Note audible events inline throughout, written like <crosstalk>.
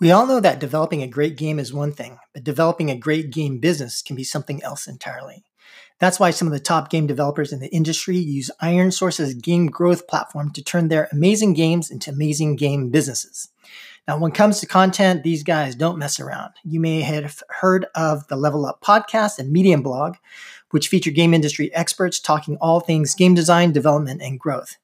We all know that developing a great game is one thing, but developing a great game business can be something else entirely. That's why some of the top game developers in the industry use ironSource's game growth platform to turn their amazing games into amazing game businesses. Now, when it comes to content, these guys don't mess around. You may have heard of the Level Up podcast and Medium blog, which feature game industry experts talking all things game design, development, and growth.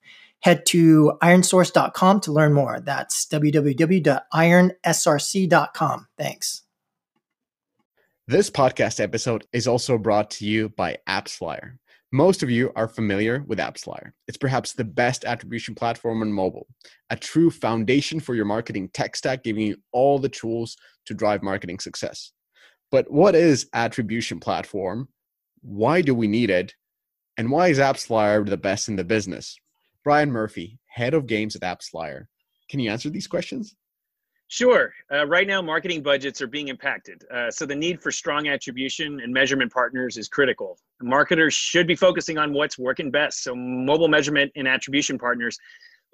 Head to ironsource.com to learn more. That's www.ironsrc.com. Thanks. This podcast episode is also brought to you by AppsFlyer. Most of you are familiar with AppsFlyer. It's perhaps the best attribution platform on mobile, a true foundation for your marketing tech stack, giving you all the tools to drive marketing success. But what is attribution platform? Why do we need it? And why is AppsFlyer the best in the business? Brian Murphy, head of games at AppsFlyer. Can you answer these questions? Sure. Uh, right now, marketing budgets are being impacted. Uh, so the need for strong attribution and measurement partners is critical. Marketers should be focusing on what's working best. So mobile measurement and attribution partners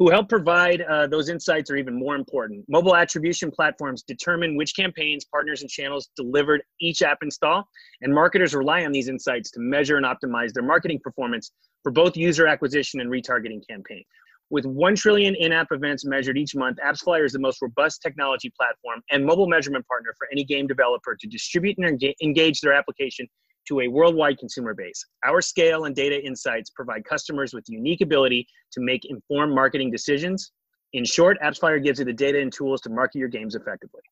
who help provide uh, those insights are even more important. Mobile attribution platforms determine which campaigns, partners, and channels delivered each app install, and marketers rely on these insights to measure and optimize their marketing performance for both user acquisition and retargeting campaigns. With 1 trillion in-app events measured each month, AppsFlyer is the most robust technology platform and mobile measurement partner for any game developer to distribute and engage their application to a worldwide consumer base. Our scale and data insights provide customers with unique ability to make informed marketing decisions. In short, AppsFlyer gives you the data and tools to market your games effectively.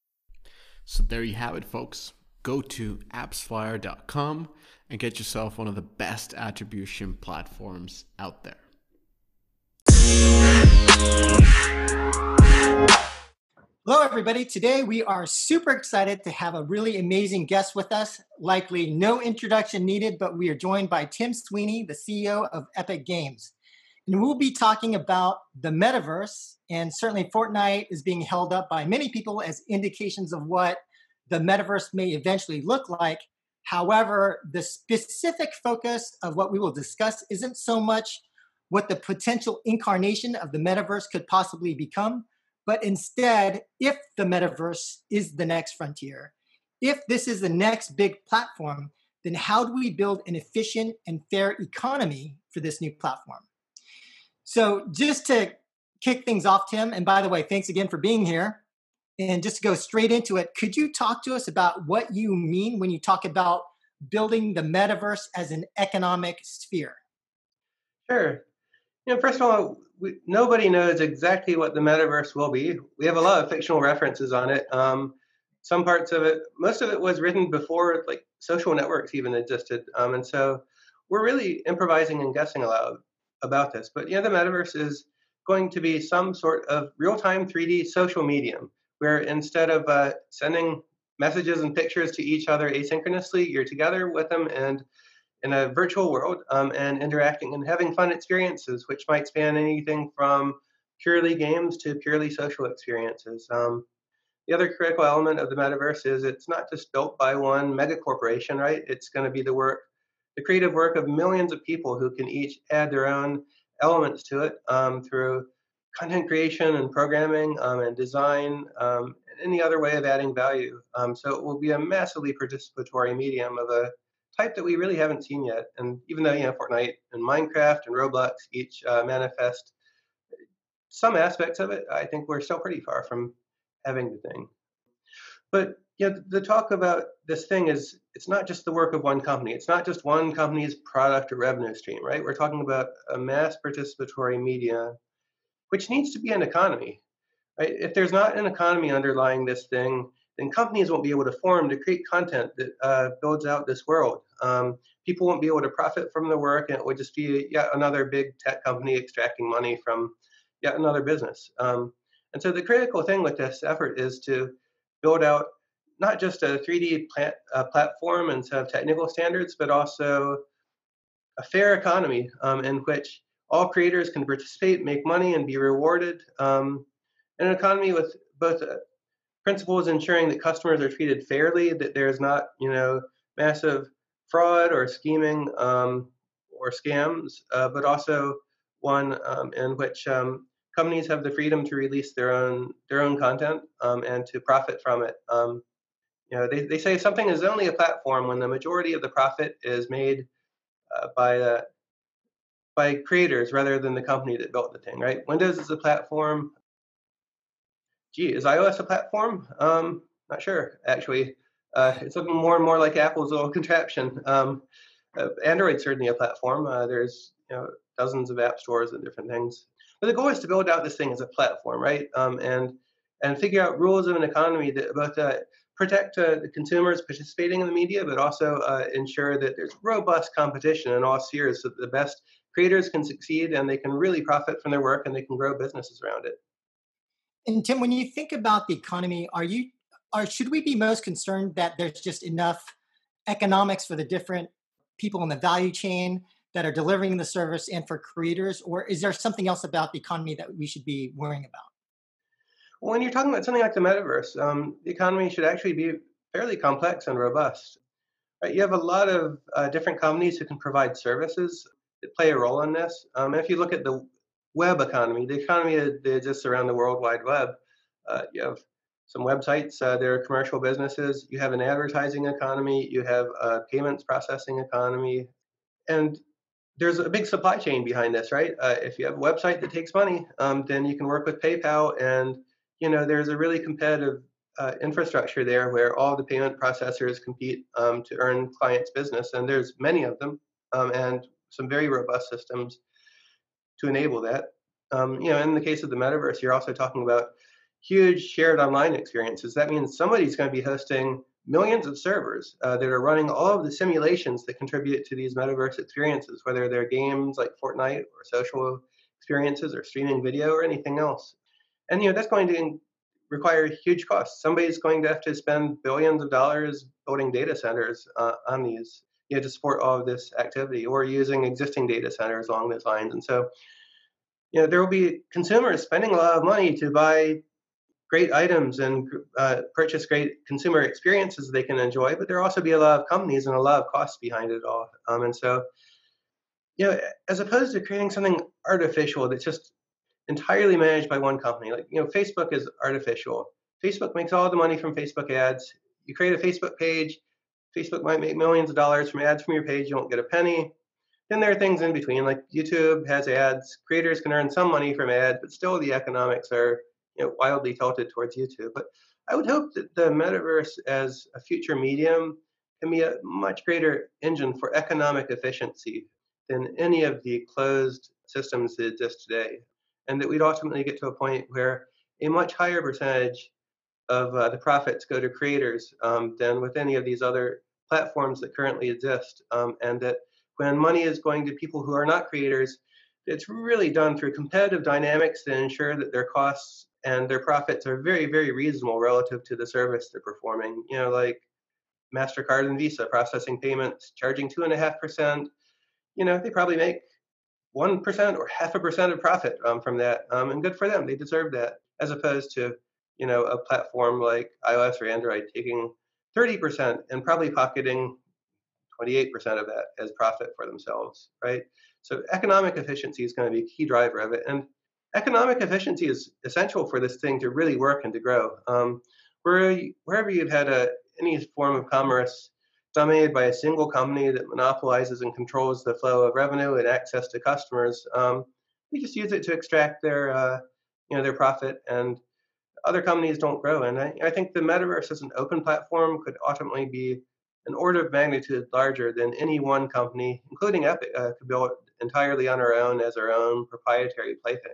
So there you have it, folks. Go to appsflyer.com and get yourself one of the best attribution platforms out there. Hello, everybody. Today we are super excited to have a really amazing guest with us. Likely no introduction needed, but we are joined by Tim Sweeney, the CEO of Epic Games. And we'll be talking about the metaverse. And certainly, Fortnite is being held up by many people as indications of what the metaverse may eventually look like. However, the specific focus of what we will discuss isn't so much what the potential incarnation of the metaverse could possibly become, but instead, if the metaverse is the next frontier, if this is the next big platform, then how do we build an efficient and fair economy for this new platform? So, just to kick things off, Tim, and by the way, thanks again for being here. And just to go straight into it, could you talk to us about what you mean when you talk about building the metaverse as an economic sphere? Sure. You know, first of all, we, nobody knows exactly what the metaverse will be. We have a lot of fictional references on it. Um, some parts of it, most of it was written before like social networks even existed, um, and so we're really improvising and guessing aloud about this. But yeah, the metaverse is going to be some sort of real-time 3D social medium where instead of uh, sending messages and pictures to each other asynchronously, you're together with them and in a virtual world um, and interacting and having fun experiences, which might span anything from purely games to purely social experiences. Um, the other critical element of the metaverse is it's not just built by one mega corporation, right? It's going to be the work, the creative work of millions of people who can each add their own elements to it um, through content creation and programming um, and design um, and any other way of adding value. Um, so it will be a massively participatory medium of a type that we really haven't seen yet. And even though you know Fortnite and Minecraft and Roblox each uh, manifest some aspects of it, I think we're still pretty far from having the thing. But you know, the talk about this thing is it's not just the work of one company. It's not just one company's product or revenue stream, right? We're talking about a mass participatory media, which needs to be an economy. Right? If there's not an economy underlying this thing, then companies won't be able to form to create content that uh, builds out this world. Um, people won't be able to profit from the work, and it would just be yet another big tech company extracting money from yet another business. Um, and so the critical thing with this effort is to build out not just a 3D plant, uh, platform and set of technical standards, but also a fair economy um, in which all creators can participate, make money, and be rewarded. Um, an economy with both uh, is ensuring that customers are treated fairly, that there's not, you know, massive fraud or scheming um, or scams, uh, but also one um, in which um, companies have the freedom to release their own their own content um, and to profit from it. Um, you know, they, they say something is only a platform when the majority of the profit is made uh, by by creators rather than the company that built the thing. Right? Windows is a platform. Gee, is iOS a platform? Um, not sure actually. Uh, it's looking more and more like Apple's little <laughs> contraption. Um, uh, Android's certainly a platform. Uh, there's you know dozens of app stores and different things. But the goal is to build out this thing as a platform, right? Um, and and figure out rules of an economy that both uh, protect uh, the consumers participating in the media, but also uh, ensure that there's robust competition in all spheres so that the best creators can succeed and they can really profit from their work and they can grow businesses around it. And Tim, when you think about the economy, are you or should we be most concerned that there's just enough economics for the different people in the value chain that are delivering the service and for creators? Or is there something else about the economy that we should be worrying about? When you're talking about something like the metaverse um, the economy should actually be fairly complex and robust right? you have a lot of uh, different companies who can provide services that play a role in this. Um, if you look at the web economy the economy that exists around the world wide web uh, you have some websites. Uh, there are commercial businesses. You have an advertising economy. You have a payments processing economy, and there's a big supply chain behind this, right? Uh, if you have a website that takes money, um, then you can work with PayPal, and you know there's a really competitive uh, infrastructure there where all the payment processors compete um, to earn clients' business, and there's many of them, um, and some very robust systems to enable that. Um, you know, in the case of the metaverse, you're also talking about huge shared online experiences. That means somebody's going to be hosting millions of servers uh, that are running all of the simulations that contribute to these metaverse experiences, whether they're games like Fortnite or social experiences or streaming video or anything else. And you know that's going to require huge costs. Somebody's going to have to spend billions of dollars building data centers uh, on these you know, to support all of this activity or using existing data centers along those lines. And so, you know, there will be consumers spending a lot of money to buy great items and uh, purchase great consumer experiences they can enjoy, but there will also be a lot of companies and a lot of costs behind it all. Um, and so, you know, as opposed to creating something artificial that's just entirely managed by one company, like, you know, Facebook is artificial. Facebook makes all the money from Facebook ads. You create a Facebook page, Facebook might make millions of dollars from ads from your page, you won't get a penny. Then there are things in between, like YouTube has ads. Creators can earn some money from ads, but still the economics are you know, wildly tilted towards YouTube. But I would hope that the metaverse as a future medium can be a much greater engine for economic efficiency than any of the closed systems that exist today. And that we'd ultimately get to a point where a much higher percentage of uh, the profits go to creators um, than with any of these other platforms that currently exist. Um, and that when money is going to people who are not creators, it's really done through competitive dynamics to ensure that their costs and their profits are very, very reasonable relative to the service they're performing. You know, like MasterCard and Visa processing payments, charging two and a half percent. You know, they probably make one percent or half a percent of profit um, from that, um, and good for them. They deserve that, as opposed to you know a platform like iOS or Android taking 30% and probably pocketing 28% of that as profit for themselves, right? So economic efficiency is going to be a key driver of it. And economic efficiency is essential for this thing to really work and to grow. Um, where, wherever you've had a, any form of commerce dominated by a single company that monopolizes and controls the flow of revenue and access to customers, um, just use it to extract their, uh, you know, their profit, and other companies don't grow. And I, I think the metaverse as an open platform could ultimately be an order of magnitude larger than any one company, including Epic, uh, could build entirely on our own as our own proprietary plaything.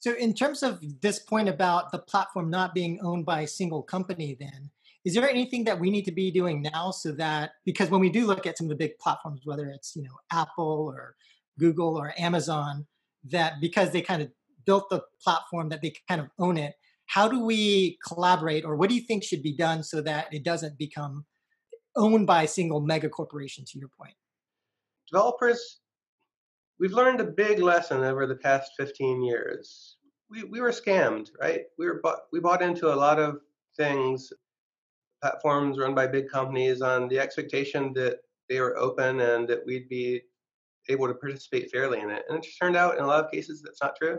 So, in terms of this point about the platform not being owned by a single company, then is there anything that we need to be doing now so that because when we do look at some of the big platforms, whether it's you know Apple or Google or Amazon, that because they kind of built the platform that they kind of own it, how do we collaborate, or what do you think should be done so that it doesn't become owned by a single mega corporation? To your point, developers we've learned a big lesson over the past 15 years. We, we were scammed, right? We were bought, we bought into a lot of things, platforms run by big companies, on the expectation that they were open and that we'd be able to participate fairly in it. And it turned out in a lot of cases that's not true.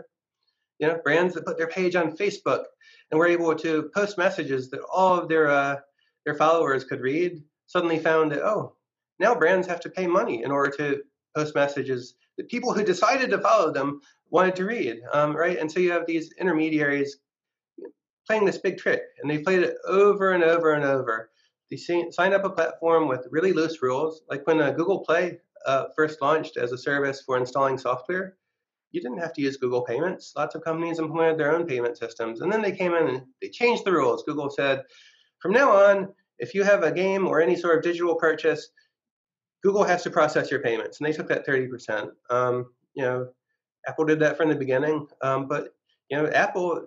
You know, brands that put their page on Facebook and were able to post messages that all of their uh, their followers could read, suddenly found that oh, now brands have to pay money in order to post messages that people who decided to follow them wanted to read, um, right? And so you have these intermediaries playing this big trick, and they played it over and over and over. They signed up a platform with really loose rules, like when uh, Google Play uh, first launched as a service for installing software. You didn't have to use Google Payments. Lots of companies implemented their own payment systems, and then they came in and they changed the rules. Google said, from now on, if you have a game or any sort of digital purchase, Google has to process your payments, and they took that 30%. Um, you know, Apple did that from the beginning, um, but you know, Apple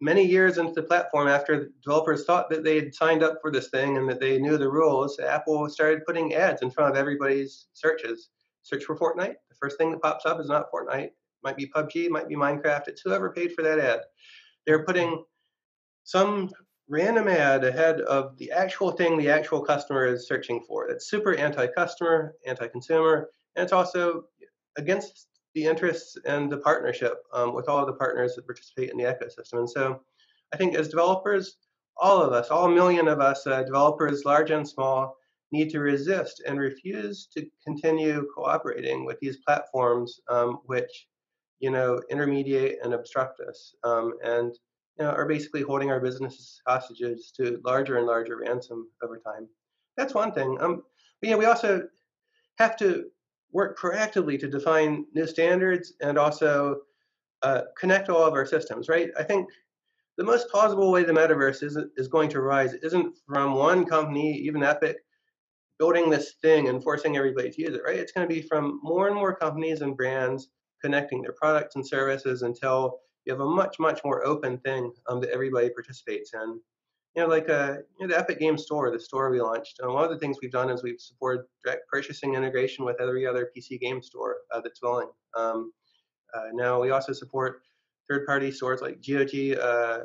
many years into the platform after developers thought that they had signed up for this thing and that they knew the rules, Apple started putting ads in front of everybody's searches. Search for Fortnite. The first thing that pops up is not Fortnite. Might be PUBG, might be Minecraft. It's whoever paid for that ad. They're putting some random ad ahead of the actual thing the actual customer is searching for. That's super anti-customer, anti-consumer, and it's also against the interests and the partnership um, with all of the partners that participate in the ecosystem. And so I think as developers, all of us, all million of us, uh, developers, large and small, need to resist and refuse to continue cooperating with these platforms um, which, you know, intermediate and obstruct us um, and, you know, are basically holding our businesses hostages to larger and larger ransom over time. That's one thing. Um, but yeah, we also have to work proactively to define new standards and also uh, connect all of our systems, right? I think the most plausible way the metaverse is, is going to rise isn't from one company, even Epic, building this thing and forcing everybody to use it, right? It's going to be from more and more companies and brands connecting their products and services until you have a much, much more open thing um, that everybody participates in you know, like uh, you know, the Epic Game Store, the store we launched. Uh, one of the things we've done is we've supported direct purchasing integration with every other PC game store uh, that's willing. Um, uh, now we also support third-party stores like GOG uh,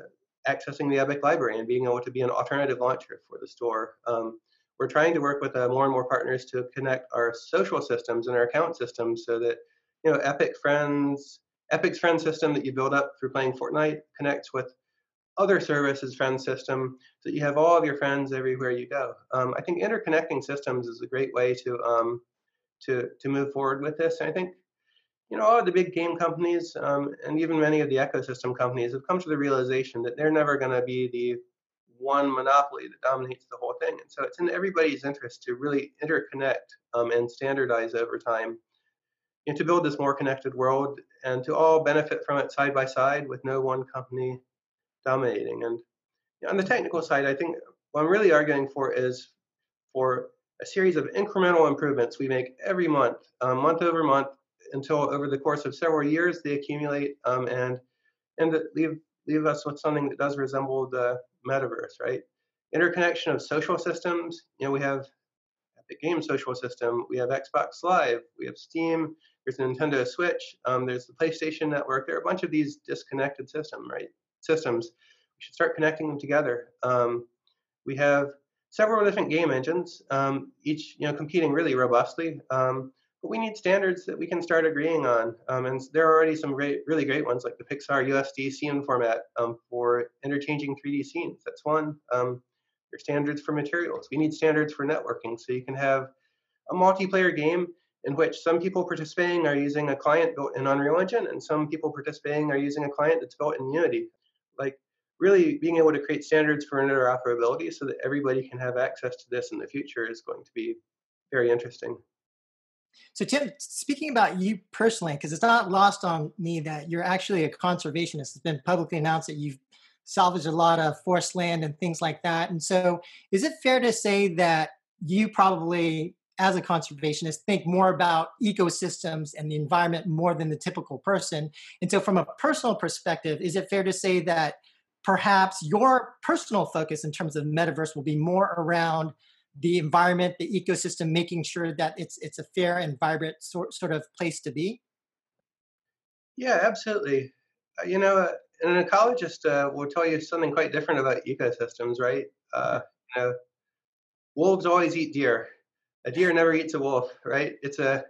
accessing the Epic library and being able to be an alternative launcher for the store. Um, we're trying to work with more and more partners to connect our social systems and our account systems so that you know Epic Friends, Epic's friend system that you build up through playing Fortnite connects with other services friend system so that you have all of your friends everywhere you go. Um, I think interconnecting systems is a great way to um, to to move forward with this. And I think you know all of the big game companies um, and even many of the ecosystem companies have come to the realization that they're never going to be the one monopoly that dominates the whole thing. And so it's in everybody's interest to really interconnect um, and standardize over time. To build this more connected world and to all benefit from it side by side with no one company dominating. And on the technical side, I think what I'm really arguing for is for a series of incremental improvements we make every month, um, month over month, until over the course of several years they accumulate um, and and leave leave us with something that does resemble the metaverse, right? Interconnection of social systems. You know, we have Epic Game social system, we have Xbox Live, we have Steam, there's a Nintendo Switch, um, there's the PlayStation Network. There are a bunch of these disconnected systems, right? systems. We should start connecting them together. Um, we have several different game engines, um, each you know competing really robustly. Um, but we need standards that we can start agreeing on. Um, and there are already some great, really great ones like the Pixar USD scene format um, for interchanging 3D scenes. That's one. There are standards for materials. We need standards for networking so you can have a multiplayer game in which some people participating are using a client built in Unreal Engine and some people participating are using a client that's built in Unity like really being able to create standards for interoperability so that everybody can have access to this in the future is going to be very interesting. So, Tim, speaking about you personally, because it's not lost on me that you're actually a conservationist. It's been publicly announced that you've salvaged a lot of forest land and things like that. And so, is it fair to say that you probably as a conservationist think more about ecosystems and the environment more than the typical person. And so from a personal perspective is it fair to say that perhaps your personal focus in terms of metaverse will be more around the environment the ecosystem making sure that it's it's a fair and vibrant sort, sort of place to be? Yeah absolutely. Uh, you know an ecologist uh, will tell you something quite different about ecosystems right? Uh, you know wolves always eat deer a deer never eats a wolf, right? It's a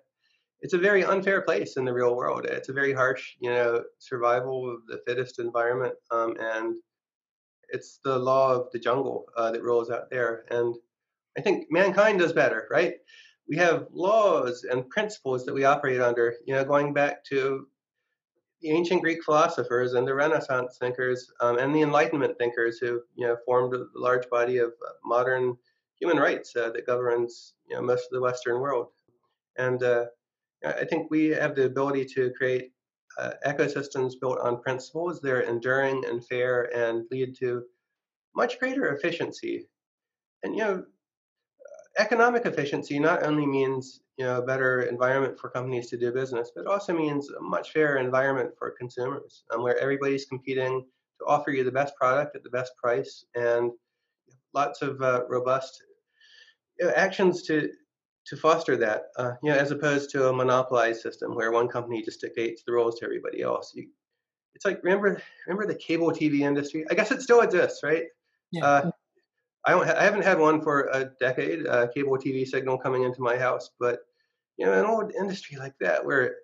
it's a very unfair place in the real world. It's a very harsh, you know, survival of the fittest environment, um, and it's the law of the jungle uh, that rules out there. And I think mankind does better, right? We have laws and principles that we operate under, you know, going back to the ancient Greek philosophers and the Renaissance thinkers um, and the Enlightenment thinkers who, you know, formed a large body of uh, modern human rights uh, that governs, you know, most of the Western world. And uh, I think we have the ability to create uh, ecosystems built on principles. that are enduring and fair and lead to much greater efficiency. And you know, economic efficiency not only means you know a better environment for companies to do business, but also means a much fairer environment for consumers, um, where everybody's competing to offer you the best product at the best price and lots of uh, robust you know, actions to to foster that, uh, you know, as opposed to a monopolized system where one company just dictates the rules to everybody else. You, it's like remember remember the cable TV industry? I guess it still exists, right? Yeah. Uh, I don't. Ha- I haven't had one for a decade. Uh, cable TV signal coming into my house, but you know, an old industry like that where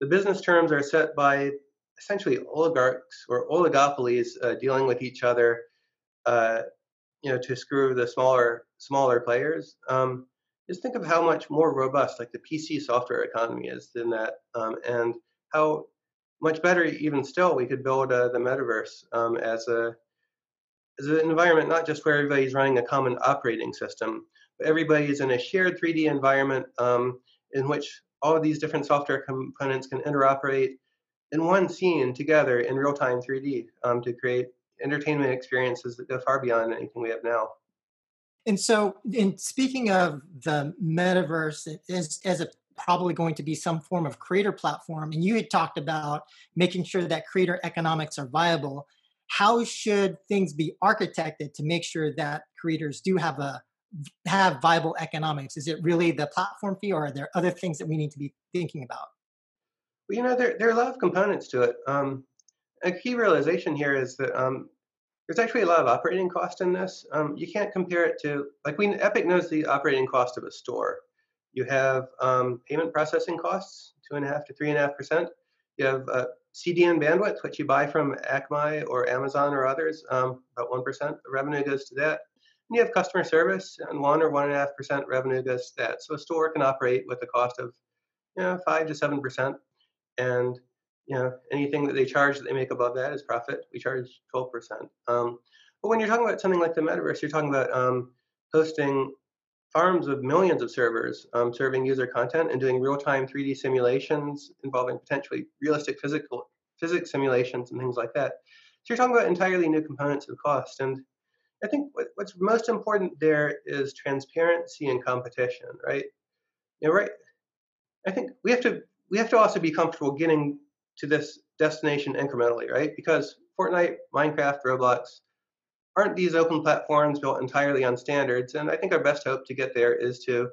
the business terms are set by essentially oligarchs or oligopolies uh, dealing with each other, uh, you know, to screw the smaller smaller players. Um, just think of how much more robust like the PC software economy is than that, um, and how much better even still we could build uh, the metaverse um, as a as an environment not just where everybody's running a common operating system, but everybody's in a shared 3D environment um, in which all of these different software components can interoperate in one scene together in real-time 3D um, to create entertainment experiences that go far beyond anything we have now. And so, in speaking of the metaverse as, as a probably going to be some form of creator platform, and you had talked about making sure that creator economics are viable. How should things be architected to make sure that creators do have a have viable economics? Is it really the platform fee, or are there other things that we need to be thinking about? Well, you know, there, there are a lot of components to it. Um, a key realization here is that um, there's actually a lot of operating cost in this. Um, you can't compare it to like we Epic knows the operating cost of a store. You have um, payment processing costs, two and a half to three and a half percent. You have uh, CDN bandwidth, which you buy from Akamai or Amazon or others, um, about one percent. Revenue goes to that. And you have customer service, and one or one and a half percent revenue goes to that. So a store can operate with a cost of, you know, five to seven percent, and you know, anything that they charge that they make above that is profit. We charge 12%. Um, but when you're talking about something like the metaverse, you're talking about um, hosting farms of millions of servers um, serving user content and doing real-time 3D simulations involving potentially realistic physical physics simulations and things like that. So you're talking about entirely new components of cost. And I think what, what's most important there is transparency and competition, right? You know, right. I think we have to we have to also be comfortable getting to this destination incrementally, right? Because Fortnite, Minecraft, Roblox aren't these open platforms built entirely on standards. And I think our best hope to get there is to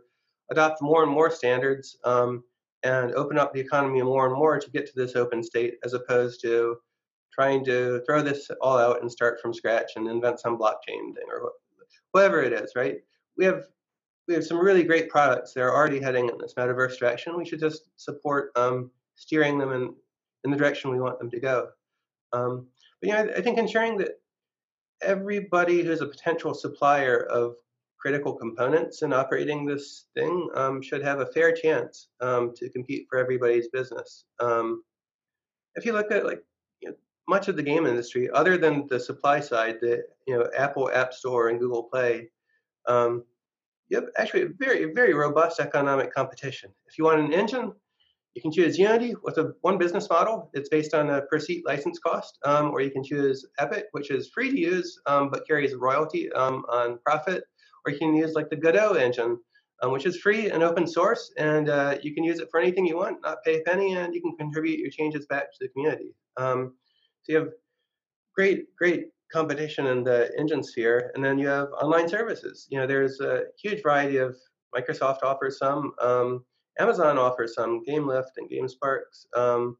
adopt more and more standards um, and open up the economy more and more to get to this open state as opposed to trying to throw this all out and start from scratch and invent some blockchain thing or whatever it is, right? We have we have some really great products that are already heading in this metaverse direction. We should just support um, steering them in, in the direction we want them to go. Um, but yeah, I think ensuring that everybody who's a potential supplier of critical components in operating this thing um, should have a fair chance um, to compete for everybody's business. Um, if you look at like you know, much of the game industry, other than the supply side, the you know Apple App Store and Google Play, um, you have actually a very very robust economic competition. If you want an engine, you can choose Unity with a one business model. It's based on a per seat license cost, um, or you can choose Epic, which is free to use um, but carries royalty um, on profit, or you can use like the Godot engine, um, which is free and open source, and uh, you can use it for anything you want, not pay a penny, and you can contribute your changes back to the community. Um, so you have great, great competition in the engine sphere, and then you have online services. You know, there's a huge variety of Microsoft offers some. Amazon offers some GameLift and GameSparks, um,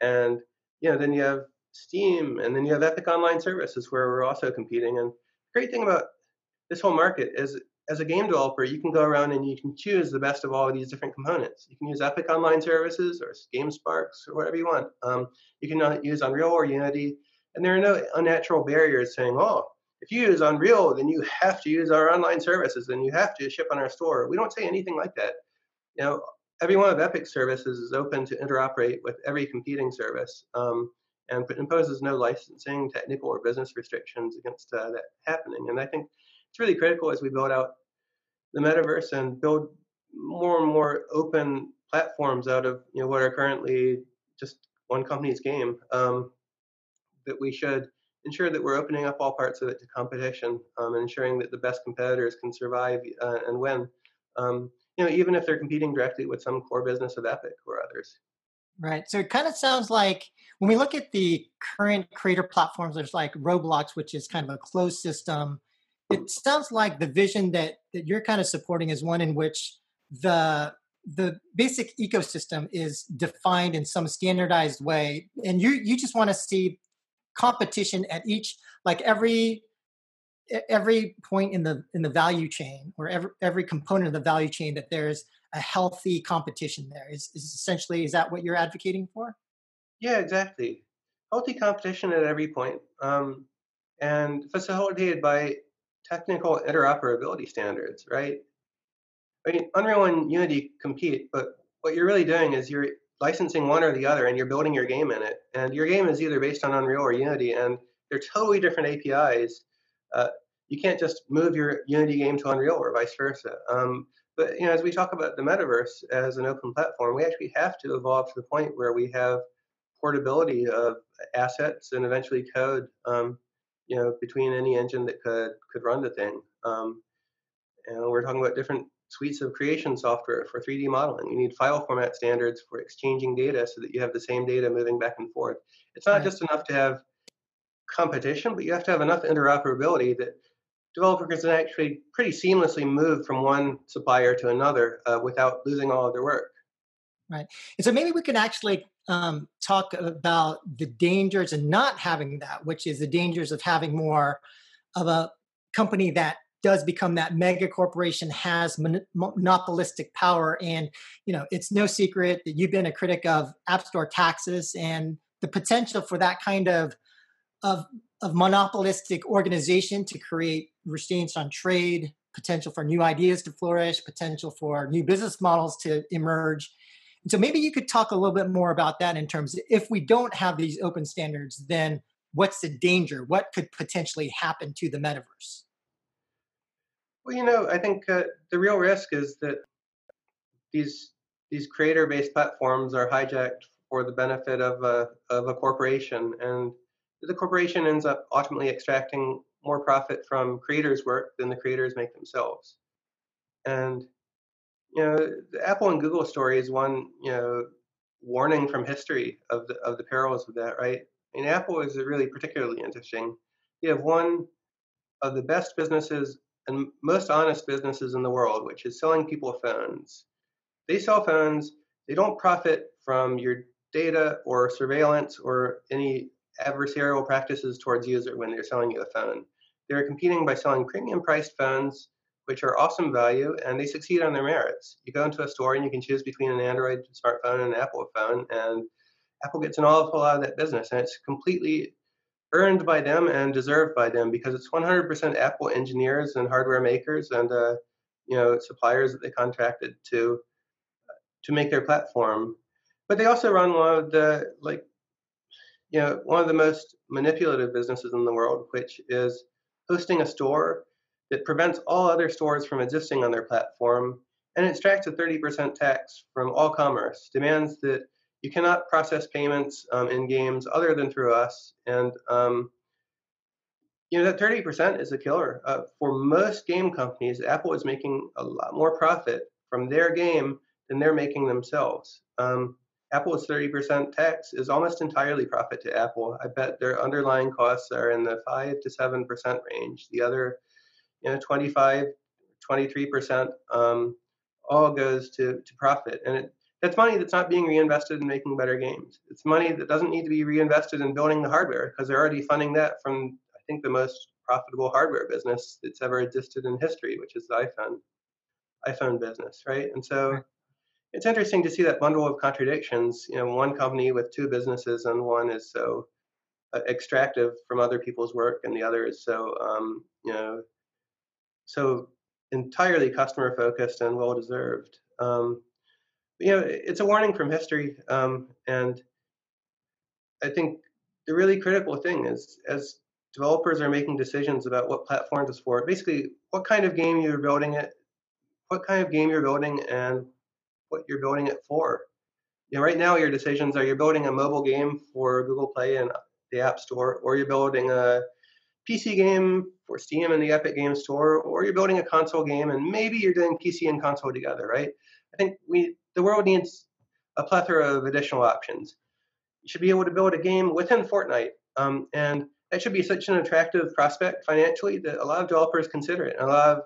and you know then you have Steam, and then you have Epic Online Services where we're also competing. And the great thing about this whole market is as a game developer, you can go around and you can choose the best of all of these different components. You can use Epic Online Services or GameSparks or whatever you want. Um, you can use Unreal or Unity, and there are no unnatural barriers saying, oh, if you use Unreal, then you have to use our online services and you have to ship on our store. We don't say anything like that. You know, every one of Epic's services is open to interoperate with every competing service um, and imposes no licensing, technical, or business restrictions against uh, that happening. And I think it's really critical as we build out the metaverse and build more and more open platforms out of you know what are currently just one company's game. Um, that we should ensure that we're opening up all parts of it to competition um, and ensuring that the best competitors can survive uh, and win. Um, you know, even if they're competing directly with some core business of Epic or others. Right. So it kind of sounds like when we look at the current creator platforms, there's like Roblox, which is kind of a closed system. It sounds like the vision that that you're kind of supporting is one in which the the basic ecosystem is defined in some standardized way, and you you just want to see competition at each like every every point in the in the value chain or every every component of the value chain that there's a healthy competition there is, is essentially is that what you're advocating for? Yeah exactly. Healthy competition at every point um, and facilitated by technical interoperability standards right? I mean unreal and unity compete but what you're really doing is you're licensing one or the other and you're building your game in it and your game is either based on unreal or unity and they're totally different apis uh, you can't just move your Unity game to Unreal or vice versa. Um, but you know, as we talk about the metaverse as an open platform, we actually have to evolve to the point where we have portability of assets and eventually code, um, you know, between any engine that could could run the thing. Um, and we're talking about different suites of creation software for 3D modeling. You need file format standards for exchanging data so that you have the same data moving back and forth. It's not right. just enough to have competition, but you have to have enough interoperability that developers can actually pretty seamlessly move from one supplier to another uh, without losing all of their work. Right. And so maybe we can actually um, talk about the dangers and not having that, which is the dangers of having more of a company that does become that mega corporation has mon- monopolistic power and you know it's no secret that you've been a critic of app store taxes and the potential for that kind of of of monopolistic organization to create restraints on trade, potential for new ideas to flourish, potential for new business models to emerge. So maybe you could talk a little bit more about that in terms of if we don't have these open standards, then what's the danger? What could potentially happen to the metaverse? Well, you know, I think uh, the real risk is that these these creator-based platforms are hijacked for the benefit of a of a corporation, and the corporation ends up ultimately extracting more profit from creators' work than the creators make themselves. And you know, the Apple and Google story is one you know warning from history of the of the perils of that, right? Mean, Apple is really particularly interesting. You have one of the best businesses and most honest businesses in the world, which is selling people phones. They sell phones. They don't profit from your data or surveillance or any adversarial practices towards user when they're selling you a phone. They're competing by selling premium priced phones, which are awesome value, and they succeed on their merits. You go into a store and you can choose between an Android smartphone and an Apple phone, and Apple gets an awful lot of that business, and it's completely earned by them and deserved by them because it's 100% Apple engineers and hardware makers and uh, you know suppliers that they contracted to to make their platform. But they also run one of the like you know, one of the most manipulative businesses in the world, which is hosting a store that prevents all other stores from existing on their platform and extracts a 30% tax from all commerce, demands that you cannot process payments um, in games other than through us. And, um, you know, that 30% is a killer. Uh, for most game companies, Apple is making a lot more profit from their game than they're making themselves. Um, Apple's 30% tax is almost entirely profit to Apple. I bet their underlying costs are in the 5 to 7% range. The other, you know, 25, 23% um, all goes to, to profit. And it, that's money that's not being reinvested in making better games. It's money that doesn't need to be reinvested in building the hardware because they're already funding that from, I think, the most profitable hardware business that's ever existed in history, which is the iPhone iPhone business, right? And so it's interesting to see that bundle of contradictions. You know, one company with two businesses, and one is so uh, extractive from other people's work, and the other is so um, you know so entirely customer focused and well deserved. Um, you know, it's a warning from history, um, and I think the really critical thing is as developers are making decisions about what platform to support, basically what kind of game you're building it, what kind of game you're building, and what you're building it for. You know, right now your decisions are you're building a mobile game for Google Play and the App Store, or you're building a PC game for Steam and the Epic Game Store, or you're building a console game and maybe you're doing PC and console together, right? I think we the world needs a plethora of additional options. You should be able to build a game within Fortnite, um, and that should be such an attractive prospect financially that a lot of developers consider it. And a lot of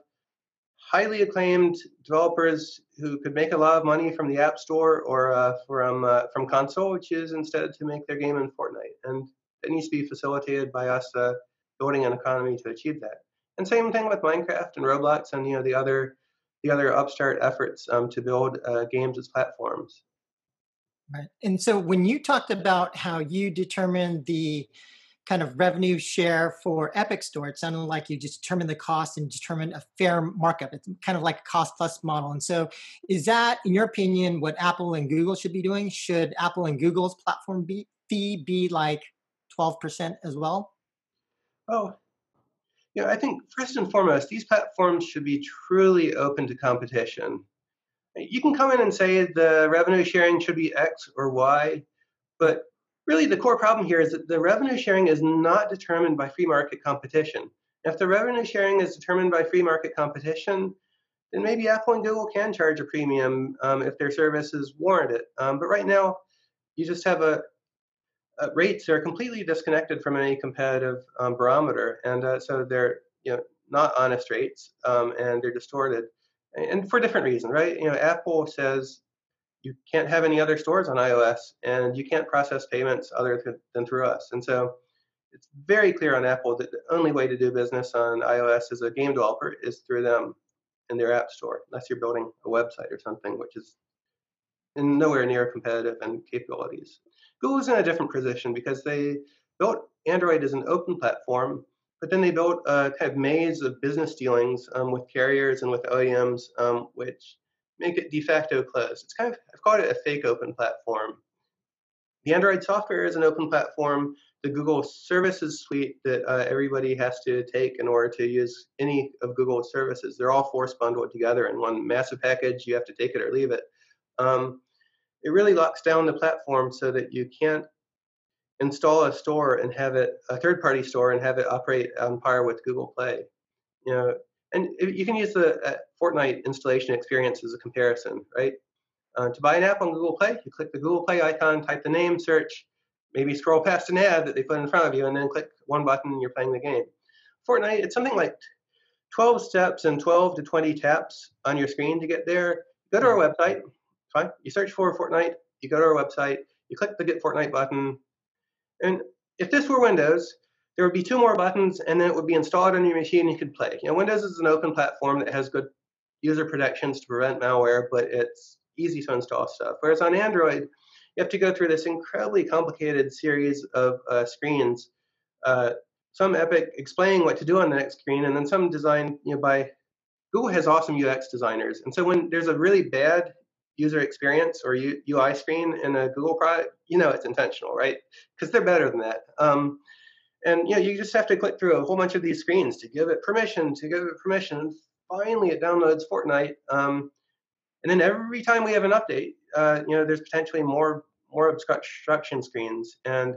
highly acclaimed developers who could make a lot of money from the App Store or uh, from uh, from console choose instead to make their game in Fortnite, and that needs to be facilitated by us uh, building an economy to achieve that. And same thing with Minecraft and Roblox and you know the other the other upstart efforts um, to build uh, games as platforms. Right. And so when you talked about how you determine the kind of revenue share for Epic Store, it sounded like you just determine the cost and determine a fair markup. It's kind of like a cost plus model. And so, is that, in your opinion, what Apple and Google should be doing? Should Apple and Google's platform be, fee be like 12% as well? Oh, yeah, I think first and foremost, these platforms should be truly open to competition. You can come in and say the revenue sharing should be X or Y, but really the core problem here is that the revenue sharing is not determined by free market competition. If the revenue sharing is determined by free market competition, then maybe Apple and Google can charge a premium um, if their services warrant it. Um, but right now, you just have a, uh, rates that are completely disconnected from any competitive um, barometer, and uh, so they're you know not honest rates, um, and they're distorted, and for different reasons, right? You know, Apple says you can't have any other stores on iOS, and you can't process payments other th- than through us, and so it's very clear on Apple that the only way to do business on iOS as a game developer is through them in their app store, unless you're building a website or something, which is nowhere near competitive in capabilities. Google's in a different position because they built Android as an open platform, but then they built a kind of maze of business dealings um, with carriers and with OEMs, um, which make it de facto closed. It's kind of, I've called it a fake open platform. The Android software is an open platform. The Google Services suite that uh, everybody has to take in order to use any of Google's services, they're all force bundled together in one massive package. You have to take it or leave it. Um, it really locks down the platform so that you can't install a store and have it a third party store and have it operate on par with Google Play. You know, and you can use the uh, Fortnite installation experience as a comparison, right? Uh, to buy an app on Google Play, you click the Google Play icon, type the name, search, maybe scroll past an ad that they put in front of you, and then click one button and you're playing the game. Fortnite, it's something like 12 steps and 12 to 20 taps on your screen to get there. Go to our website, fine. You search for Fortnite, you go to our website, you click the Get Fortnite button, and if this were Windows, there would be two more buttons, and then it would be installed on your machine and you could play. You know, Windows is an open platform that has good user protections to prevent malware, but it's easy to install stuff. Whereas on Android, you have to go through this incredibly complicated series of uh, screens. Uh, some Epic explaining what to do on the next screen, and then some designed you know, by Google has awesome UX designers. And so when there's a really bad user experience or U, UI screen in a Google product, you know it's intentional, right? Because they're better than that. Um, and you know, you just have to click through a whole bunch of these screens to give it permission, to give it permission. Finally, it downloads Fortnite. Um, and then every time we have an update, uh, you know, there's potentially more more obstruction screens. And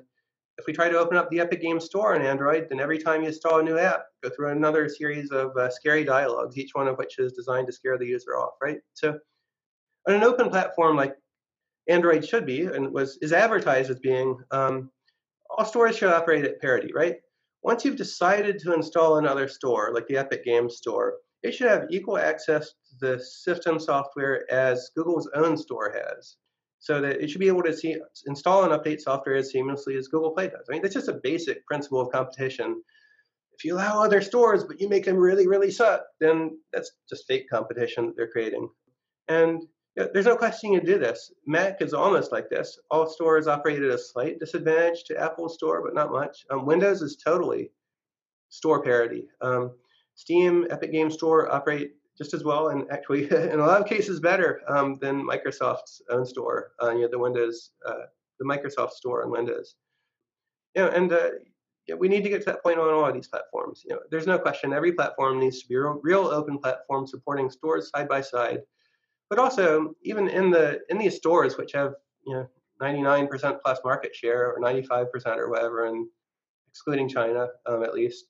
if we try to open up the Epic Games Store on Android, then every time you install a new app, go through another series of uh, scary dialogues, each one of which is designed to scare the user off, right? So on an open platform like Android should be and was is advertised as being, um, all stores should operate at parity, right? Once you've decided to install another store, like the Epic Games Store, it should have equal access to the system software as Google's own store has. So that it should be able to see, install and update software as seamlessly as Google Play does. I mean, that's just a basic principle of competition. if you allow other stores but you make them really really suck then that's just fake competition that they're creating and there's no question you do this. Mac is almost like this. All stores operate at a slight disadvantage to Apple store but not much. Um, windows is totally store parity um, steam epic game store operate just as well and actually <laughs> in a lot of cases better um, than microsoft's own store. Uh, you know the windows uh, the microsoft store on windows. You know, and uh, yeah, we need to get to that point on all of these platforms. You know, there's no question every platform needs to be a real open platform supporting stores side by side. But also, even in the in these stores, which have you know 99% plus market share or 95% or whatever, and excluding China um, at least,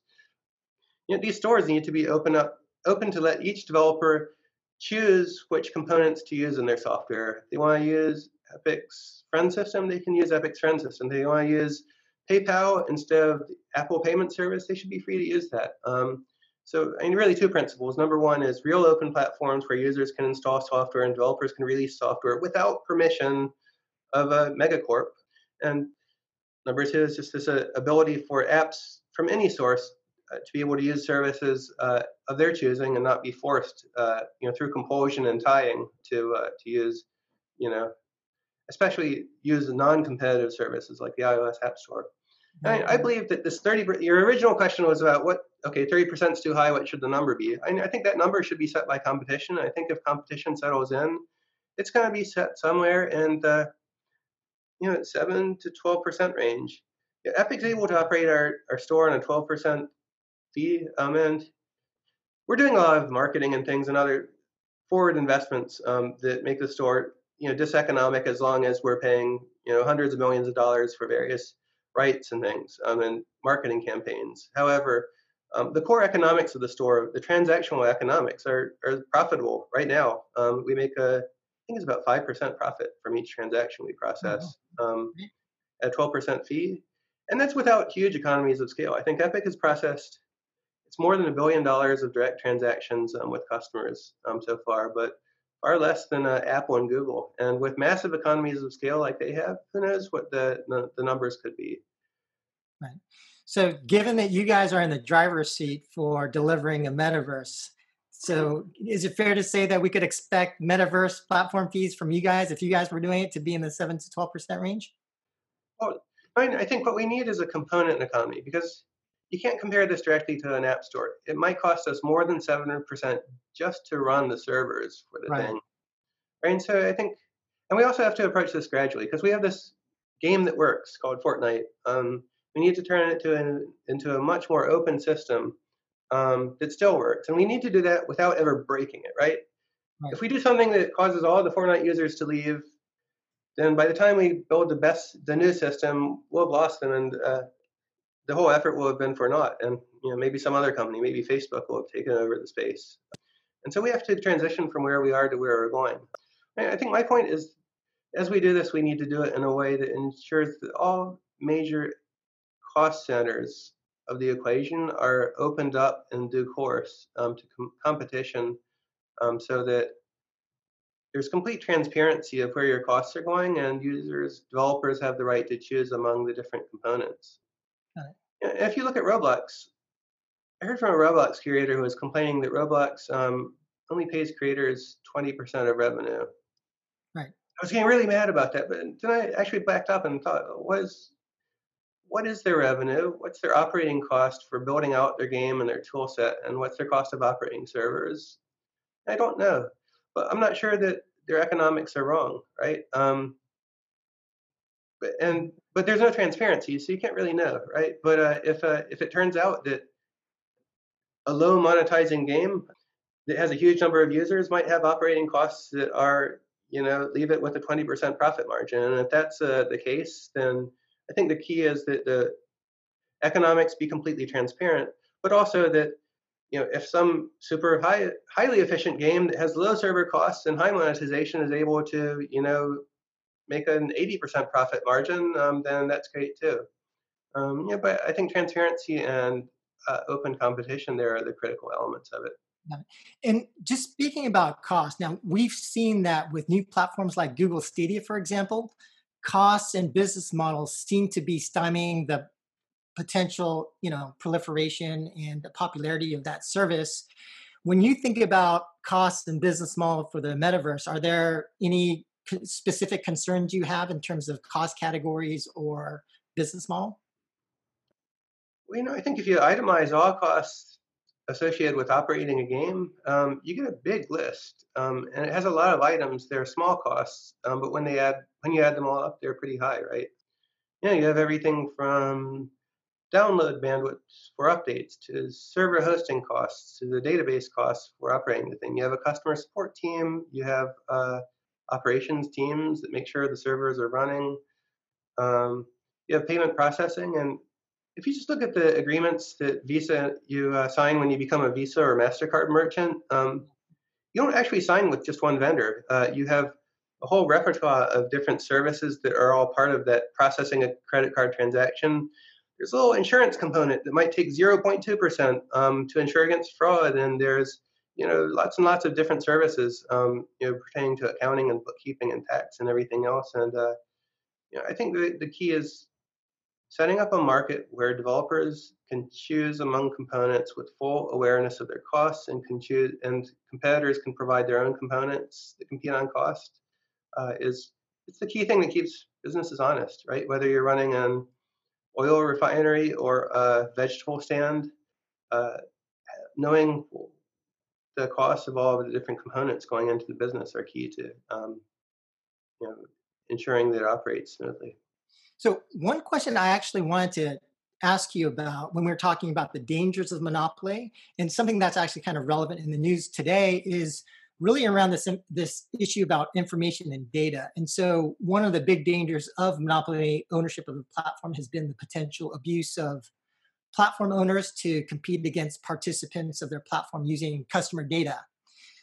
you know, these stores need to be open up open to let each developer choose which components to use in their software. If they want to use Epic's friend system, they can use Epic's friend system. If they want to use PayPal instead of Apple Payment Service, they should be free to use that. Um, so, I mean, really two principles. Number one is real open platforms where users can install software and developers can release software without permission of a megacorp. And number two is just this uh, ability for apps from any source uh, to be able to use services uh, of their choosing and not be forced, uh, you know, through compulsion and tying to uh, to use, you know, especially use non-competitive services like the iOS App Store. I, I, believe that this 30, your original question was about what, okay, 30% is too high, what should the number be? I, I think that number should be set by competition. I think if competition settles in, it's going to be set somewhere in the, you know, 7 to 12% range. Yeah, Epic's able to operate our, our store on a 12% fee, um, and we're doing a lot of marketing and things and other forward investments um, that make the store, you know, diseconomic as long as we're paying, you know, hundreds of millions of dollars for various rights and things um, and marketing campaigns. However, um, the core economics of the store, the transactional economics, are, are profitable right now. Um, we make a, I think it's about 5% profit from each transaction we process um, at 12% fee. And that's without huge economies of scale. I think Epic has processed, it's more than a billion dollars of direct transactions um, with customers um, so far, but far less than uh, Apple and Google. And with massive economies of scale like they have, who knows what the, the, the numbers could be. Right. So, given that you guys are in the driver's seat for delivering a metaverse, so is it fair to say that we could expect metaverse platform fees from you guys if you guys were doing it to be in the seven to twelve percent range? Well, I, mean, I think what we need is a component economy because you can't compare this directly to an app store. It might cost us more than seven percent just to run the servers for the right. thing. Right. And so I think, and we also have to approach this gradually because we have this game that works called Fortnite. Um, we need to turn it to an, into a much more open system um, that still works. And we need to do that without ever breaking it, right? right? If we do something that causes all the Fortnite users to leave, then by the time we build the best, the new system, we'll have lost them, and uh, the whole effort will have been for naught. And you know, maybe some other company, maybe Facebook, will have taken over the space. And so we have to transition from where we are to where we're going. I think my point is, as we do this, we need to do it in a way that ensures that all major cost centers of the equation are opened up in due course um, to com- competition um, so that there's complete transparency of where your costs are going and users, developers have the right to choose among the different components. If you look at Roblox, I heard from a Roblox creator who was complaining that Roblox um, only pays creators 20% of revenue. Right. I was getting really mad about that, but then I actually backed up and thought, was what is their revenue? What's their operating cost for building out their game and their tool set? And what's their cost of operating servers? I don't know. But I'm not sure that their economics are wrong, right? Um, but, and but there's no transparency, so you can't really know, right? But uh, if uh, if it turns out that a low monetizing game that has a huge number of users might have operating costs that are, you know, leave it with a 20% profit margin, and if that's uh, the case, then I think the key is that the economics be completely transparent, but also that you know if some super high, highly efficient game that has low server costs and high monetization is able to you know make an 80% profit margin, um, then that's great too. Um, yeah, but I think transparency and uh, open competition there are the critical elements of it. And just speaking about cost, now we've seen that with new platforms like Google Stadia, for example, costs and business models seem to be stymieing the potential, you know, proliferation and the popularity of that service. When you think about costs and business model for the metaverse, are there any specific concerns you have in terms of cost categories or business model? Well, you know, I think if you itemize all costs associated with operating a game, um, you get a big list, um, and it has a lot of items. They're small costs, um, but when they add when you add them all up, they're pretty high, right? You know, you have everything from download bandwidth for updates to server hosting costs to the database costs for operating the thing. You have a customer support team. You have uh, operations teams that make sure the servers are running. Um, you have payment processing, and if you just look at the agreements that Visa you uh, sign when you become a Visa or Mastercard merchant, um, you don't actually sign with just one vendor. Uh, you have a whole repertoire of different services that are all part of that processing a credit card transaction. There's a little insurance component that might take 0.2% um, to insure against fraud, and there's you know lots and lots of different services um, you know pertaining to accounting and bookkeeping and tax and everything else. And uh, you know, I think the, the key is setting up a market where developers can choose among components with full awareness of their costs and can choose and competitors can provide their own components that compete on cost uh, is it's the key thing that keeps businesses honest right? Whether you're running an oil refinery or a vegetable stand uh, knowing the cost of all of the different components going into the business are key to um, you know ensuring that it operates smoothly so, one question I actually wanted to ask you about when we are talking about the dangers of monopoly, and something that's actually kind of relevant in the news today is really around this this issue about information and data. And so, one of the big dangers of monopoly ownership of the platform has been the potential abuse of platform owners to compete against participants of their platform using customer data.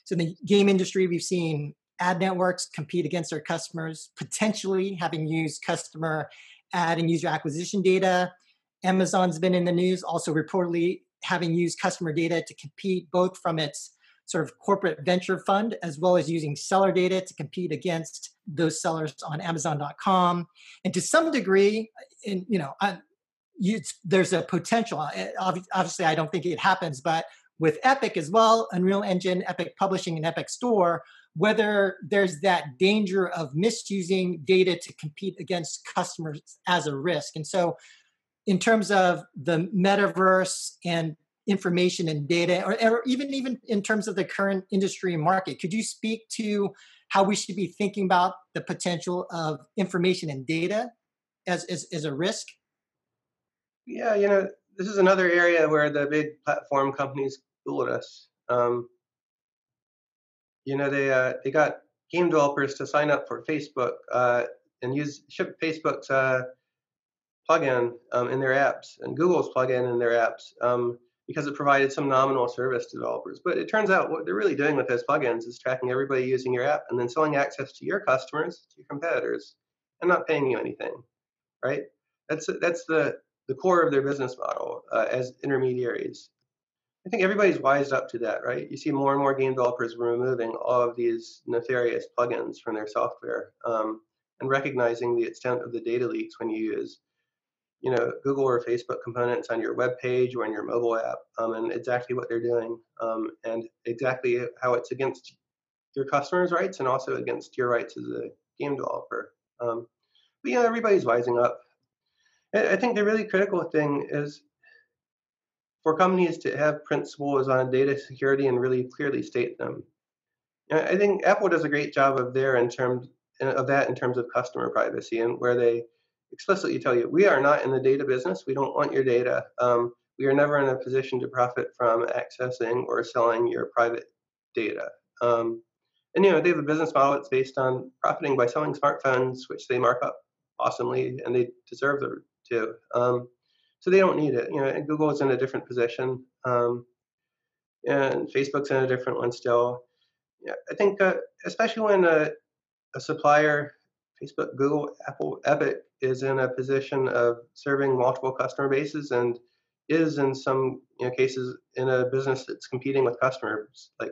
So, in the game industry, we've seen ad networks compete against their customers, potentially having used customer ad and user acquisition data. Amazon's been in the news, also reportedly having used customer data to compete both from its sort of corporate venture fund as well as using seller data to compete against those sellers on amazon.com and to some degree in you know I, you, there's a potential obviously i don't think it happens but with epic as well unreal engine epic publishing and epic store whether there's that danger of misusing data to compete against customers as a risk. And so, in terms of the metaverse and information and data, or, or even even in terms of the current industry and market, could you speak to how we should be thinking about the potential of information and data as as, as a risk? Yeah, you know, this is another area where the big platform companies fooled us. Um, you know, they uh, they got game developers to sign up for Facebook uh, and use ship Facebook's uh, plugin um, in their apps and Google's plugin in their apps um, because it provided some nominal service to developers. But it turns out what they're really doing with those plugins is tracking everybody using your app and then selling access to your customers, to your competitors, and not paying you anything, right? That's that's the the core of their business model uh, as intermediaries. I think everybody's wised up to that, right? You see more and more game developers removing all of these nefarious plugins from their software um, and recognizing the extent of the data leaks when you use, you know, Google or Facebook components on your web page or in your mobile app, um, and exactly what they're doing um, and exactly how it's against your customers' rights and also against your rights as a game developer. Um, but yeah, everybody's wising up. I think the really critical thing is for companies to have principles on data security and really clearly state them. I think Apple does a great job of there in terms of that in terms of customer privacy and where they explicitly tell you we are not in the data business. We don't want your data. Um, we are never in a position to profit from accessing or selling your private data. Um, and you know they have a business model that's based on profiting by selling smartphones, which they mark up awesomely, and they deserve to. Um, so they don't need it. You know, and Google's in a different position, um, and Facebook's in a different one still. Yeah, I think uh, especially when a, a supplier, Facebook, Google, Apple, Epic is in a position of serving multiple customer bases and is in some you know, cases in a business that's competing with customers. Like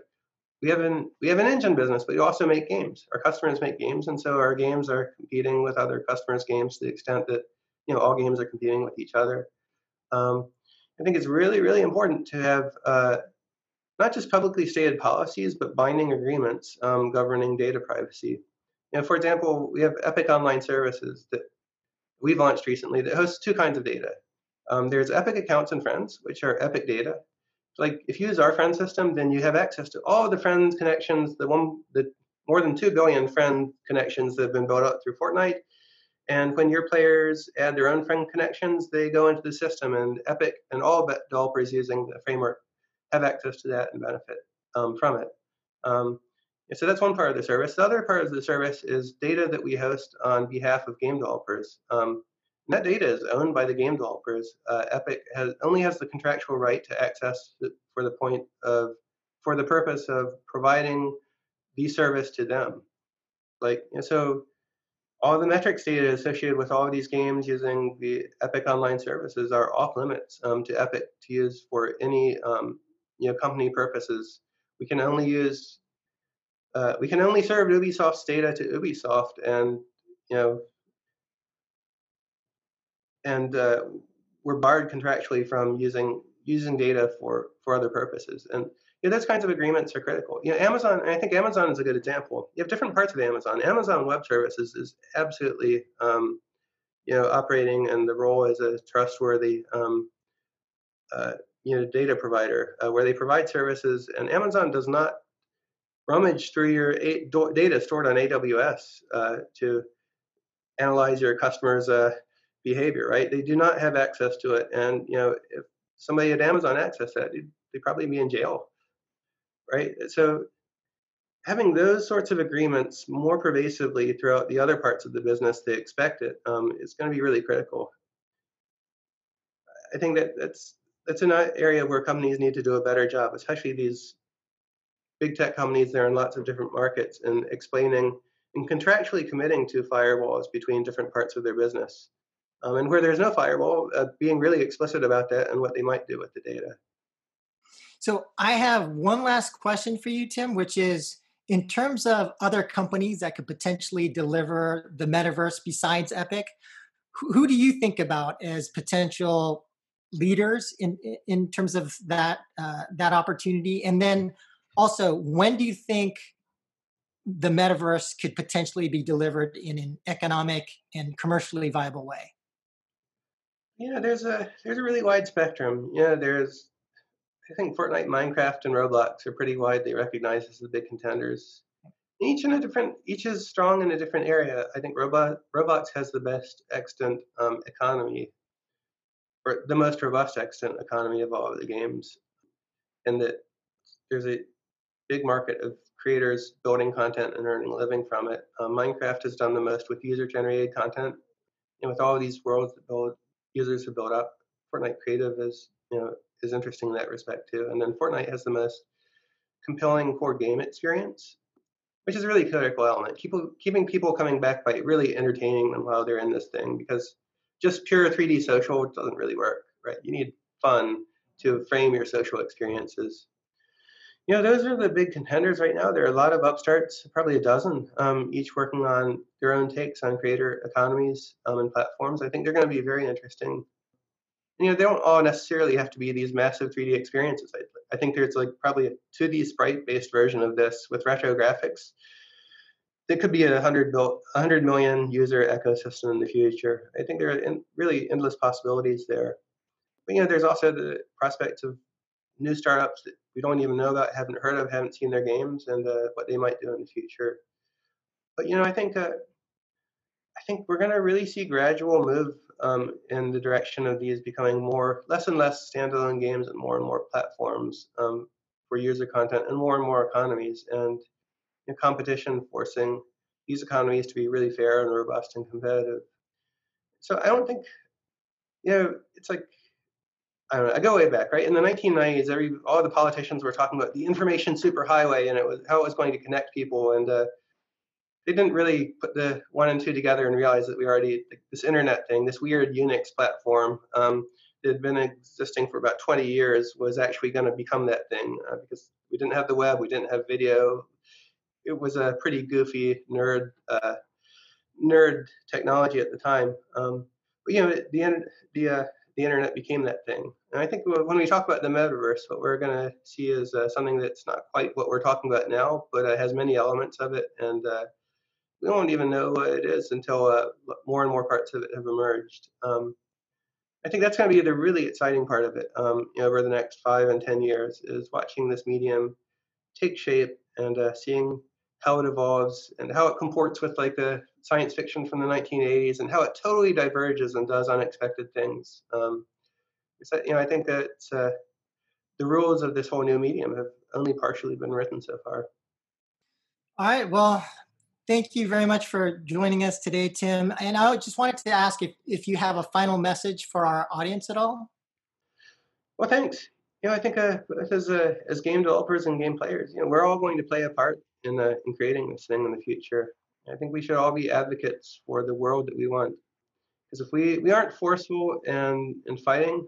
we have an we have an engine business, but we also make games. Our customers make games, and so our games are competing with other customers' games to the extent that you know all games are competing with each other. Um, I think it's really, really important to have uh, not just publicly stated policies, but binding agreements um, governing data privacy. You know, for example, we have Epic Online Services that we've launched recently that hosts two kinds of data. Um, there's Epic accounts and friends, which are Epic data. like if you use our friend system, then you have access to all of the friends connections, the one, the more than two billion friend connections that have been built up through Fortnite. And when your players add their own friend connections, they go into the system, and Epic and all developers using the framework have access to that and benefit um, from it. Um, so that's one part of the service. The other part of the service is data that we host on behalf of game developers. Um, that data is owned by the game developers. Uh, Epic has only has the contractual right to access for the point of for the purpose of providing the service to them. Like so, all the metrics data associated with all of these games using the Epic Online services are off limits um, to Epic to use for any um, you know company purposes. We can only use uh, we can only serve Ubisoft's data to Ubisoft, and you know, and uh, we're barred contractually from using using data for for other purposes. And know, those kinds of agreements are critical. You know, Amazon. I think Amazon is a good example. You have different parts of Amazon. Amazon Web Services is absolutely um, you know operating in the role as a trustworthy um, uh, you know data provider uh, where they provide services and amazon does not rummage through your data stored on aws uh, to analyze your customers uh, behavior right they do not have access to it and you know if somebody at amazon access that they'd probably be in jail right so having those sorts of agreements more pervasively throughout the other parts of the business they expect it um, is going to be really critical i think that that's that's an area where companies need to do a better job, especially these big tech companies. They're in lots of different markets and explaining and contractually committing to firewalls between different parts of their business. Um, and where there's no firewall, uh, being really explicit about that and what they might do with the data. So I have one last question for you, Tim, which is in terms of other companies that could potentially deliver the metaverse besides Epic, who, do you think about as potential leaders in in terms of that uh, that opportunity? And then also, when do you think the metaverse could potentially be delivered in an economic and commercially viable way? Yeah, there's a there's a really wide spectrum. Yeah, there's I think Fortnite, Minecraft, and Roblox are pretty widely recognized as the big contenders. Each in a different, each is strong in a different area. I think Roblox has the best extant um, economy or the most robust extant economy of all of the games, and that there's a big market of creators building content and earning a living from it. Um, Minecraft has done the most with user-generated content, and with all of these worlds that build, users have built up. Fortnite Creative is you know is interesting in that respect too. And then Fortnite has the most compelling core game experience, which is a really critical element. People keeping people coming back by really entertaining them while they're in this thing because just pure 3D social doesn't really work, right? You need fun to frame your social experiences. You know, those are the big contenders right now. There are a lot of upstarts, probably a dozen, um, each working on their own takes on creator economies um, and platforms. I think they're going to be very interesting. You know, they don't all necessarily have to be these massive 3D experiences. I, I think there's like probably a 2D sprite-based version of this with retro graphics it could be a hundred built, hundred million user ecosystem in the future. I think there are in, really endless possibilities there. But you know, there's also the prospects of new startups that we don't even know about, haven't heard of, haven't seen their games, and uh, what they might do in the future. But you know, I think uh, I think we're going to really see gradual move um, in the direction of these becoming more less and less standalone games and more and more platforms um, for user content and more and more economies. And you know, competition forcing these economies to be really fair and robust and competitive. So I don't think, you know, it's like I don't know. I go way back, right? In the 1990s, every all the politicians were talking about the information superhighway and it was how it was going to connect people, and uh, they didn't really put the one and two together and realize that we already this internet thing, this weird Unix platform um, that had been existing for about 20 years, was actually going to become that thing uh, because we didn't have the web, we didn't have video, it was a pretty goofy nerd uh, nerd technology at the time. Um, but you know, the the uh, the internet became that thing. And I think when we talk about the metaverse, what we're going to see is uh, something that's not quite what we're talking about now, but has many elements of it. And uh, we won't even know what it is until uh, more and more parts of it have emerged. Um, I think that's going to be the really exciting part of it um, you know, over the next five and 10 years is watching this medium take shape and uh, seeing how it evolves and how it comports with like the science fiction from the 1980s and how it totally diverges and does unexpected things. Um, so, you know, I think that uh, the rules of this whole new medium have only partially been written so far. All right. Well, thank you very much for joining us today, Tim. And I just wanted to ask if, if you have a final message for our audience at all. Well, thanks. You know, I think uh, as uh, as game developers and game players, you know, we're all going to play a part in uh, in creating this thing in the future. I think we should all be advocates for the world that we want. Because if we, we aren't forceful and in fighting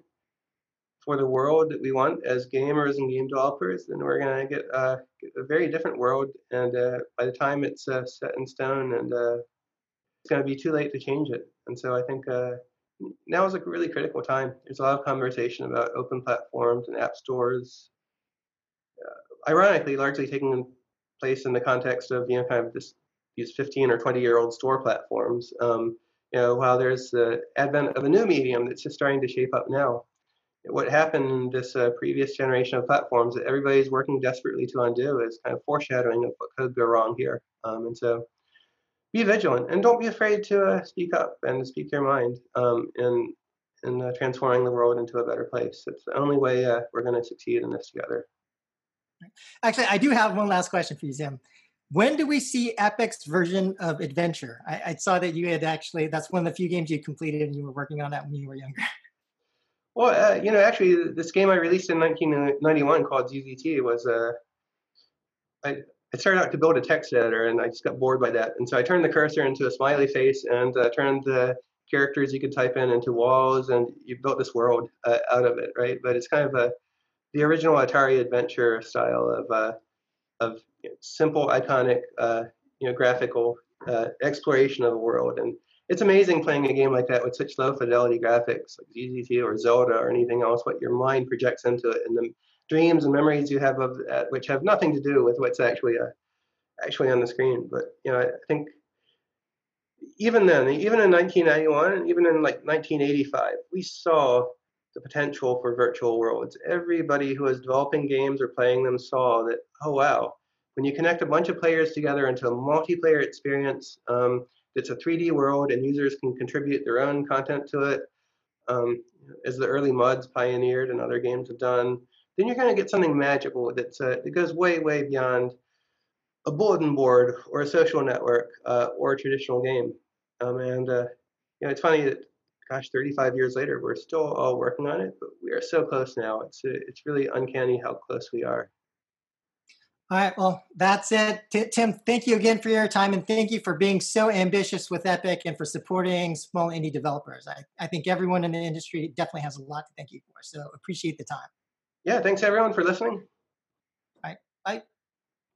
for the world that we want as gamers and game developers, then we're going to get, uh, get, a very different world. And uh, by the time it's uh, set in stone, and uh, it's going to be too late to change it. And so I think uh, now is a really critical time. There's a lot of conversation about open platforms and app stores. Ironically, largely taking place in the context of you know kind of this these 15 or 20 year old store platforms. Um, you know, while there's the advent of a new medium that's just starting to shape up now. What happened in this uh, previous generation of platforms that everybody's working desperately to undo is kind of foreshadowing of what could go wrong here. Um, and so be vigilant and don't be afraid to uh, speak up and speak your mind um, in, in uh, transforming the world into a better place. It's the only way uh, we're going to succeed in this together. Actually, I do have one last question for you, Sam. when do we see Epic's version of Adventure? I, I, saw that you had actually, that's one of the few games you completed and you were working on that when you were younger. <laughs> Well, uh, you know, actually, this game I released in 1991 called ZZT was, uh, I, I started out to build a text editor and I just got bored by that. And so I turned the cursor into a smiley face and uh, turned the characters you could type in into walls and you built this world uh, out of it, right? But it's kind of a, the original Atari adventure style of, uh, of you know, simple, iconic, uh, you know, graphical uh, exploration of the world. And it's amazing playing a game like that with such low fidelity graphics, like ZZT or Zelda or anything else. What your mind projects into it, and the dreams and memories you have of that, which have nothing to do with what's actually uh, actually on the screen. But you know, I think even then, even in 1991, even in like 1985, we saw the potential for virtual worlds. Everybody who was developing games or playing them saw that, oh wow, when you connect a bunch of players together into a multiplayer experience, um, it's a 3D world and users can contribute their own content to it, um, as the early mods pioneered and other games have done, then you're going to get something magical that's, uh, that goes way, way beyond a bulletin board or a social network uh, or a traditional game. Um, and uh, you know, it's funny that gosh, 35 years later, we're still all working on it, but we are so close now. It's it's really uncanny how close we are. All right, well, that's it. T- Tim, thank you again for your time and thank you for being so ambitious with Epic and for supporting small indie developers. I, I think everyone in the industry definitely has a lot to thank you for. So appreciate the time. Yeah, thanks everyone for listening. All right, bye.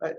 Bye.